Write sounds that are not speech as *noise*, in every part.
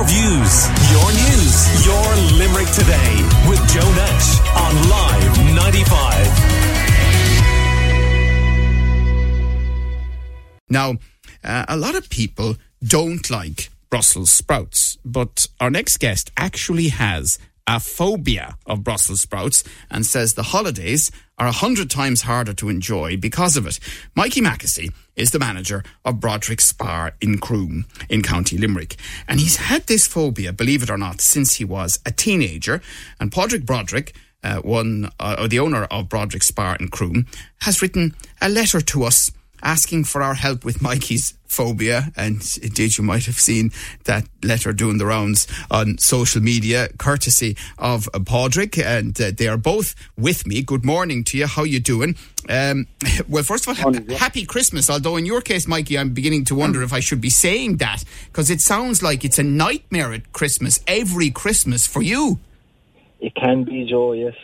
Your views, your news, your Limerick today with Joe Nash on Live 95. Now, uh, a lot of people don't like Brussels sprouts, but our next guest actually has a phobia of Brussels sprouts and says the holidays are a hundred times harder to enjoy because of it. Mikey Mackesy is the manager of Broderick Spar in Croom in County Limerick. And he's had this phobia, believe it or not, since he was a teenager. And Padraig Broderick, uh, one, uh, or the owner of Broderick Spar in Croom, has written a letter to us asking for our help with Mikey's phobia. And indeed, you might have seen that letter doing the rounds on social media, courtesy of Padraig. And uh, they are both with me. Good morning to you. How you doing? Um, *laughs* well, first of all, ha- happy Christmas. Although in your case, Mikey, I'm beginning to wonder if I should be saying that because it sounds like it's a nightmare at Christmas, every Christmas for you. It can be, Joe, yes.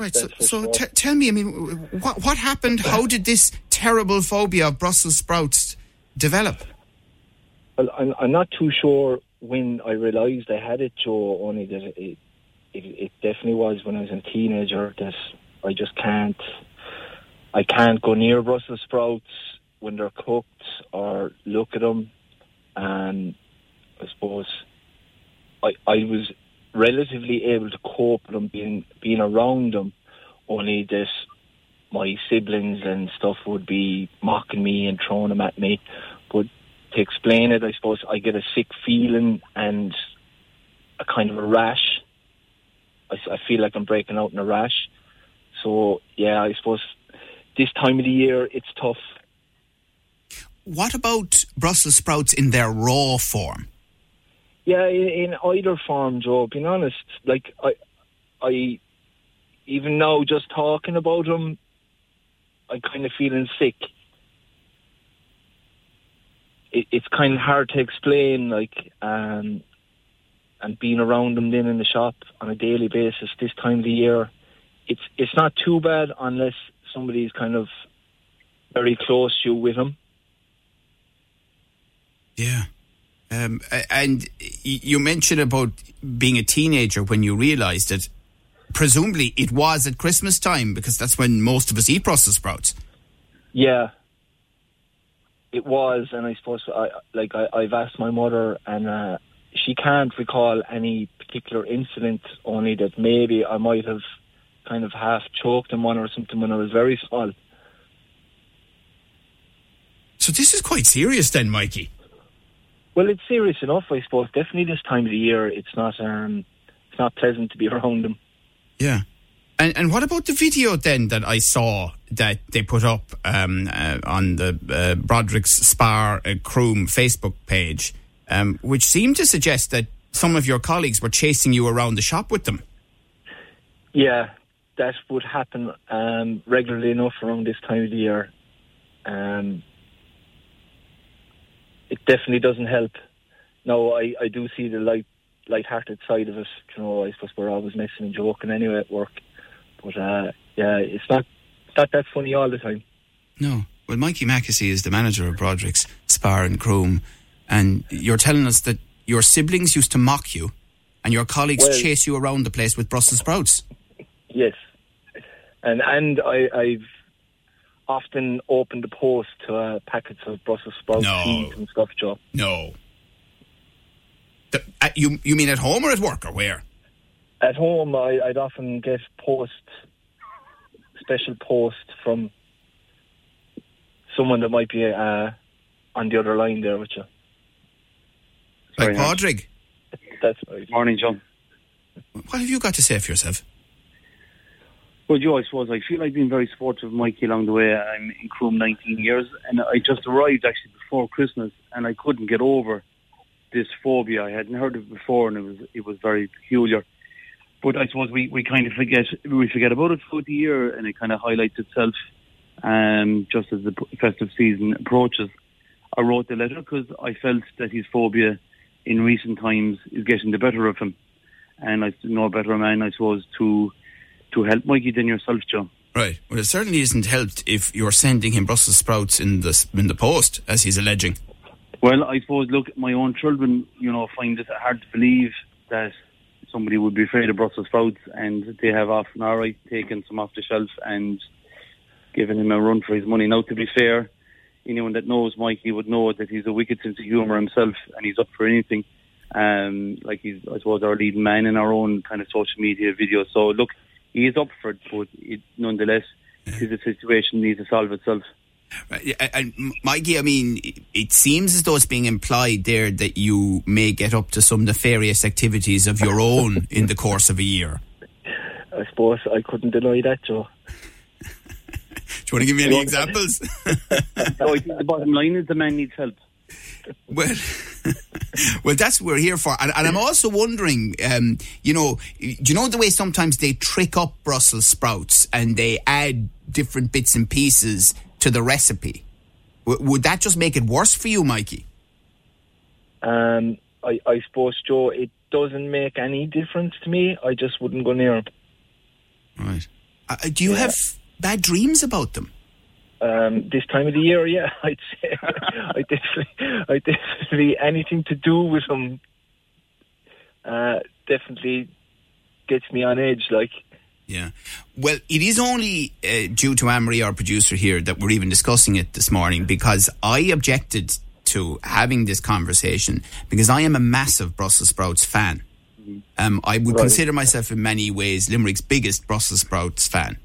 Right. So, That's so t- tell me, I mean, what what happened? How did this terrible phobia of Brussels sprouts develop? Well, I'm, I'm not too sure when I realised I had it, Joe, only that it, it, it definitely was when I was a teenager that I just can't, I can't go near Brussels sprouts when they're cooked or look at them. And I suppose I, I was relatively able to cope with them being, being around them, only this, my siblings and stuff would be mocking me and throwing them at me. But to explain it, I suppose I get a sick feeling and a kind of a rash. I feel like I'm breaking out in a rash. So yeah, I suppose this time of the year it's tough. What about Brussels sprouts in their raw form? Yeah, in, in either form, Joe. Being honest, like I, I, even now just talking about them, I'm kind of feeling sick. It, it's kind of hard to explain, like, um, and being around them then in the shop on a daily basis this time of the year, it's it's not too bad unless somebody's kind of very close to you with them. Yeah. Um, and you mentioned about being a teenager when you realised it. Presumably, it was at Christmas time because that's when most of us eat Brussels sprouts. Yeah, it was, and I suppose I like I, I've asked my mother, and uh, she can't recall any particular incident. Only that maybe I might have kind of half choked on one or something when I was very small. So this is quite serious, then, Mikey. Well, it's serious enough, I suppose. Definitely this time of the year, it's not um, it's not pleasant to be *laughs* around them. Yeah. And and what about the video then that I saw that they put up um, uh, on the uh, Broderick's Spar uh, Croom Facebook page, um, which seemed to suggest that some of your colleagues were chasing you around the shop with them. Yeah, that would happen um, regularly enough around this time of the year. Um, it definitely doesn't help. No, I, I do see the light light-hearted side of it. You know, I suppose we're always messing and joking anyway at work. But uh, yeah, it's not not that funny all the time. No. Well, Mikey Mackesy is the manager of Broderick's Spar and Croom, and you're telling us that your siblings used to mock you, and your colleagues Well- chase you around the place with Brussels sprouts. Yes, and and I, I've often opened the post to uh, packets of Brussels sprouts, No. seeds and stuff, Joe. No. The, uh, you you mean at home or at work or where? At home, I, I'd often get post, special post from someone that might be uh, on the other line there with you. Like Sorry, no. Padraig. That's right. Morning, John. What have you got to say for yourself? Well, Joe, I suppose I feel I've been very supportive of Mikey along the way. I'm in Croom 19 years, and I just arrived actually before Christmas, and I couldn't get over this phobia. I hadn't heard of it before, and it was it was very peculiar. But I suppose we, we kind of forget we forget about it throughout the year, and it kind of highlights itself um, just as the festive season approaches. I wrote the letter because I felt that his phobia in recent times is getting the better of him, and I no better man, I suppose, to to help Mikey than yourself, John. Right. Well, it certainly isn't helped if you're sending him Brussels sprouts in the in the post, as he's alleging. Well, I suppose, look, my own children, you know, find it hard to believe that somebody would be afraid of Brussels sprouts, and they have often, all right, taken some off the shelf and given him a run for his money. Now, to be fair, anyone that knows Mikey would know that he's a wicked sense of humour himself, and he's up for anything. Um, like he's, I suppose, our leading man in our own kind of social media videos. So, look, he is up for it, but it, nonetheless, it is a situation needs to solve itself. Right, And Mikey, I mean, it seems as though it's being implied there that you may get up to some nefarious activities of your own *laughs* in the course of a year. I suppose I couldn't deny that, Joe. *laughs* Do you want to give me any examples? *laughs* no, I think the bottom line is the man needs help. *laughs* Well, *laughs* well, that's what we're here for. And, and I'm also wondering, um, you know, do you know the way sometimes they trick up Brussels sprouts and they add different bits and pieces to the recipe? W- would that just make it worse for you, Mikey? Um, I, I suppose, Joe, it doesn't make any difference to me. I just wouldn't go near them. Right. Uh, do you Yeah. have bad dreams about them? Um, this time of the year, yeah, *laughs* I'd say *laughs* I definitely, I definitely anything to do with them uh, definitely gets me on edge. Like, Yeah. Well, it is only uh, due to Anne-Marie, our producer here, that we're even discussing it this morning because I objected to having this conversation because I am a massive Brussels sprouts fan. Um, I would Right. consider myself in many ways Limerick's biggest Brussels sprouts fan.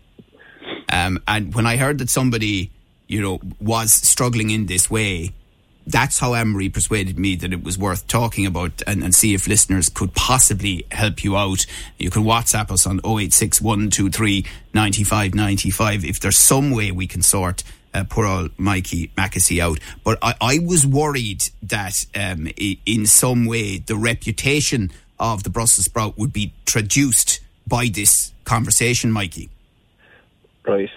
Um, and when I heard that somebody, you know, was struggling in this way, that's how Anne-Marie persuaded me that it was worth talking about and, and see if listeners could possibly help you out. You can WhatsApp us on 086 123 9595 if there's some way we can sort uh, poor old Mikey Mackesy out. But I, I was worried that um, in some way the reputation of the Brussels sprout would be traduced by this conversation, Mikey. Right.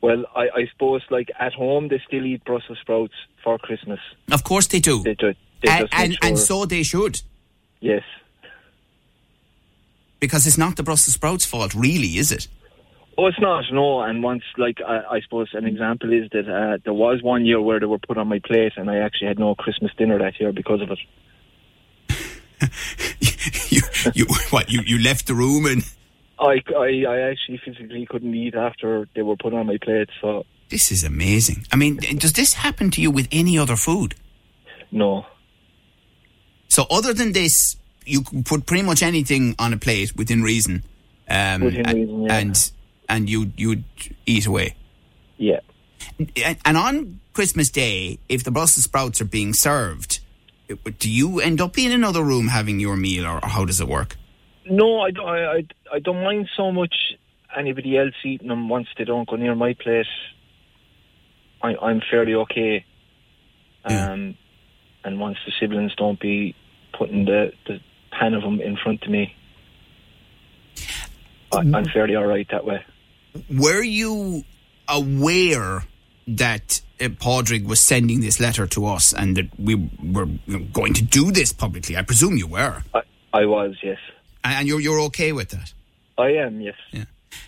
Well, I, I suppose, like at home, they still eat Brussels sprouts for Christmas. Of course they do. They do. They and, and, and so they should. yes, Because it's not the Brussels sprouts' fault, really, is it? Oh, it's not. No, and once, like, I, I suppose an example is that uh, there was one year where they were put on my plate, and I actually had no Christmas dinner that year because of it. *laughs* you, you, what, you, you left the room and I, I, I actually physically couldn't eat after they were put on my plate. So this is amazing. I mean, does this happen to you with any other food? no, So, other than this, you can put pretty much anything on a plate within reason, um, Within and, reason, yeah. and and you you'd eat away. yeah. And, and on Christmas Day, if the Brussels sprouts are being served, do you end up in another room having your meal, or how does it work? No, I don't. I, I, I don't mind so much anybody else eating them once they don't go near my place. I, I'm fairly okay. Yeah. Um, and once the siblings don't be putting the, the pan of them in front of me, I, I'm fairly all right that way. Were you aware that uh, Padraig was sending this letter to us and that we were going to do this publicly? I presume you were, I, I was, yes. And you're you're okay with that. I am, yes. Yeah.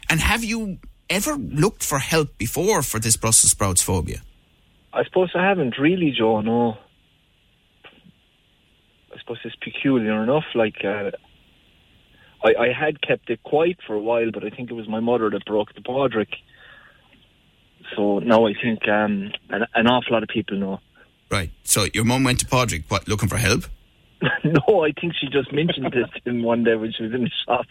And have you ever looked for help before for this Brussels sprouts phobia? I suppose I haven't really, Joe. No. I suppose it's peculiar enough. Like, uh, I, I had kept it quiet for a while, but I think it was my mother that broke the Padraig. So now I think um, an, an awful lot of people know. Right. So your mum went to Padraig, what, looking for help? *laughs* no, I think she just mentioned this to him one day when she was in the shop.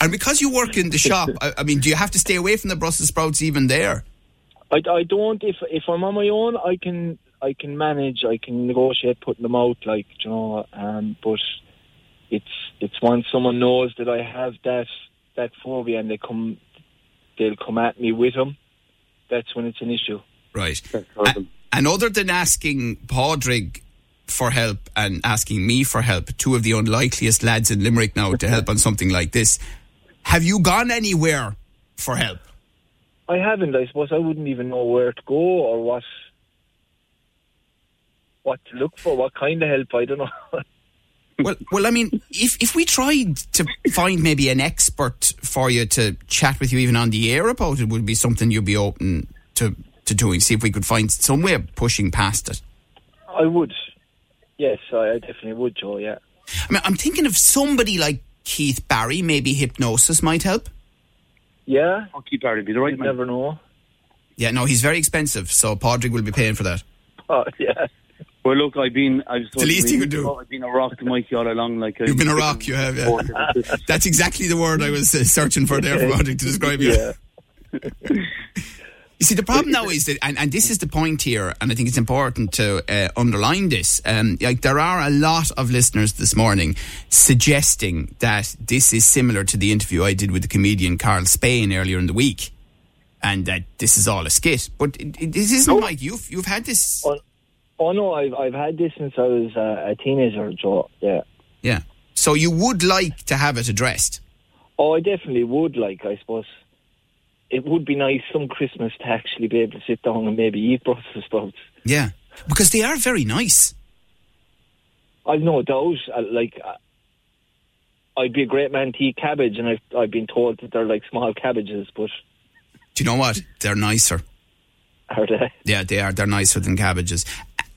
And because you work in the shop, I, I mean, do you have to stay away from the Brussels sprouts even there? I, I don't. If if I'm on my own, I can I can manage. I can negotiate putting them out, like you know. Um, but it's it's once someone knows that I have that that phobia and they come, they'll come at me with them. That's when it's an issue. Right. That's A- horrible. and other than asking Padraig for help and asking me for help, two of the unlikeliest lads in Limerick now to help on something like this, have you gone anywhere for help? I haven't. I suppose I wouldn't even know where to go or what what to look for. What kind of help? I don't know. *laughs* Well, well, I mean, if if we tried to find maybe an expert for you to chat with you even on the air about it, would be something you'd be open to to doing. See if we could find some way of pushing past it. I would. Yes, I, I definitely would, Joe. Yeah. I mean, I'm thinking of somebody like Keith Barry. Maybe hypnosis might help. Yeah. I'll Keith Barry be the right You man. never know. Yeah, no, he's very expensive, so Padraig will be paying for that. *laughs* Oh, yeah. Well, look, I've been. I've the least you could do. I've been a rock to Mikey all along. Like You've been a rock, you have, yeah. *laughs* That's exactly the word I was uh, searching for there *laughs* for Padraig to describe you. Yeah. You see, the problem now is that, and, and this is the point here, and I think it's important to uh, underline this. Um, like there are a lot of listeners this morning suggesting that this is similar to the interview I did with the comedian Karl Spain earlier in the week, and that this is all a skit. But it, it, this isn't like you've you've had this. Oh, oh no, I've I've had this since I was uh, a teenager, Joe. Yeah. Yeah. So you would like to have it addressed. Oh, I definitely would. Like, I suppose it would be nice some Christmas to actually be able to sit down and maybe eat Brussels sprouts. Yeah. Because they are very nice. I've no doubt. uh, Like, uh, I'd be a great man to eat cabbage, and I've I've been told that they're like small cabbages, but Do you know what? They're nicer. are they? Yeah, they are. They're nicer than cabbages.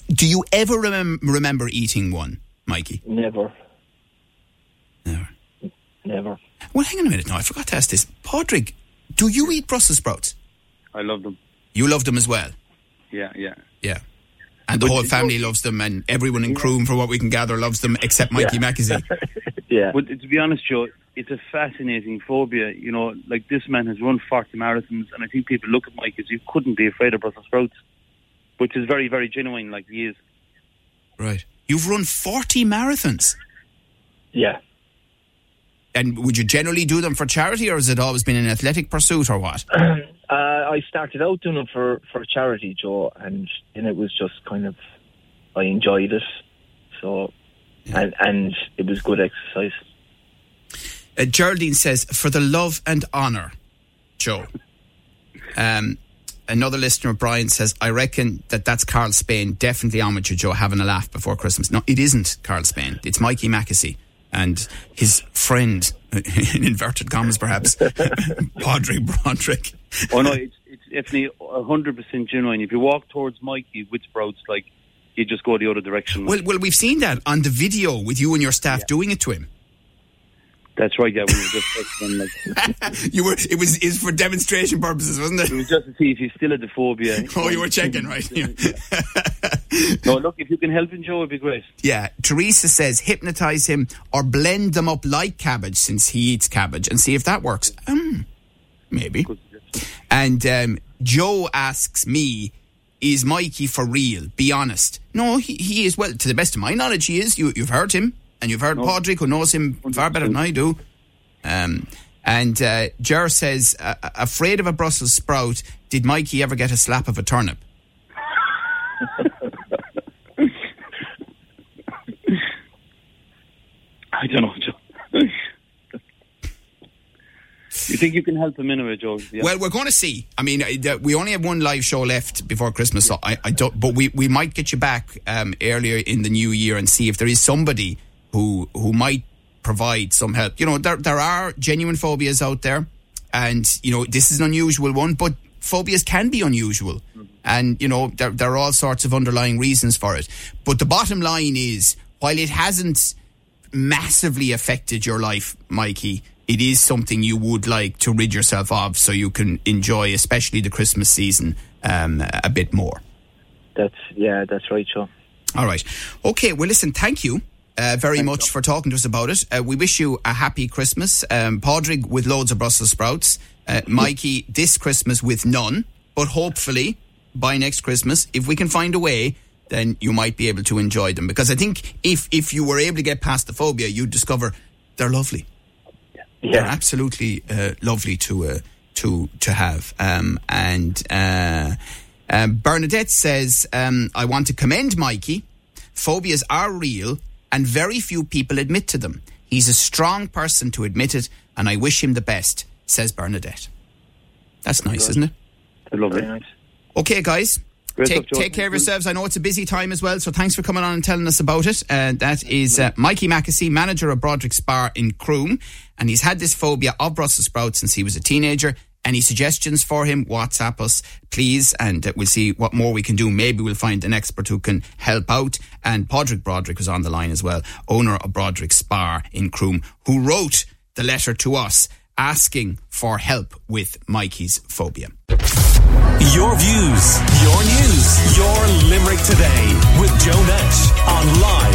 Do you ever remem- remember eating one, Mikey? Never, Never. never. Well, hang on a minute now. I forgot to ask this. Padraig, do you eat Brussels sprouts? I love them. You love them as well. Yeah, yeah. Yeah. And the But whole you family loves them, and everyone in Croom, for what we can gather, loves them, except Mikey Mackesy. *laughs* Yeah. But to be honest, Joe, it's a fascinating phobia. You know, like this man has run 40 marathons, and I think people look at Mike as you couldn't be afraid of Brussels sprouts, which is very, very genuine, like he is. Right. You've run 40 marathons. yeah. And would you generally do them for charity, or has it always been an athletic pursuit, or what? *clears throat* Uh, I started out doing it for, for charity, Joe, and then it was just kind of I enjoyed it, so and and it was good exercise. Uh, Geraldine says, for the love and honour, Joe. Um, another listener, Brian, says, I reckon that that's Karl Spain, definitely on with you, Joe, having a laugh before Christmas. No, it isn't Karl Spain. It's Mikey Mackesy and his friend, *laughs* in inverted commas perhaps, *laughs* Padraig Broderick. Oh no, it's it's definitely hundred percent genuine. If you walk towards Mikey with sprouts, like you just go the other direction. Well, well, we've seen that on the video with you and your staff doing it to him. That's right. Yeah, we were just texting, like, *laughs* You were. It was is for demonstration purposes, wasn't it it? was just to see if he's still had the phobia. *laughs* Oh, you were checking, right? Yeah. *laughs* no, look, if you can help him, Joe, it'd be great. Yeah, Teresa says hypnotize him or blend them up like cabbage since he eats cabbage and see if that works. Um, maybe. And um, Joe asks me, "Is Mikey for real? Be honest." No, he, he is. Well, to the best of my knowledge, he is. You, you've heard him, and you've heard No. Padraig, who knows him far better than I do. Um, and uh, Ger says, "Afraid of a Brussels sprout? Did Mikey ever get a slap of a turnip?" *laughs* I don't know, Joe. you think you can help him anyway, Joe? Yeah. Well, we're going to see. I mean, uh, we only have one live show left before Christmas, so I, I don't. But we, we might get you back um, earlier in the new year and see if there is somebody who who might provide some help. You know, there there are genuine phobias out there, and you know this is an unusual one, but phobias can be unusual, and you know there there are all sorts of underlying reasons for it. But the bottom line is, while it hasn't massively affected your life, Mikey, it is something you would like to rid yourself of so you can enjoy, especially the Christmas season, um, a bit more. That's yeah, that's right, Joe. All right. Okay. Well, listen, thank you. Uh, very much for talking to us about it. Uh, we wish you a happy Christmas. Um, Padraig with loads of Brussels sprouts. Uh, Mikey this Christmas with none. But hopefully by next Christmas, if we can find a way, then you might be able to enjoy them. Because I think if, if you were able to get past the phobia, you'd discover they're lovely. They're absolutely uh, lovely to uh, to to have. Um, and uh, uh, Bernadette says, um, "I want to commend Mikey. Phobias are real, and very few people admit to them. He's a strong person to admit it, and I wish him the best." Says Bernadette. That's nice, isn't it? I love it. nice. Okay, guys. Take, take care of yourselves. I know it's a busy time as well, so thanks for coming on and telling us about it. And that is uh, Mikey Mackesy, manager of Broderick's Spar in Croom. And he's had this phobia of Brussels sprouts since he was a teenager. Any suggestions for him? WhatsApp us, please, and uh, we'll see what more we can do. Maybe we'll find an expert who can help out. And Padraig Broderick was on the line as well, owner of Broderick Spar in Croom, who wrote the letter to us asking for help with Mikey's phobia. Your views, your news, your Limerick today with Joe Nash on Live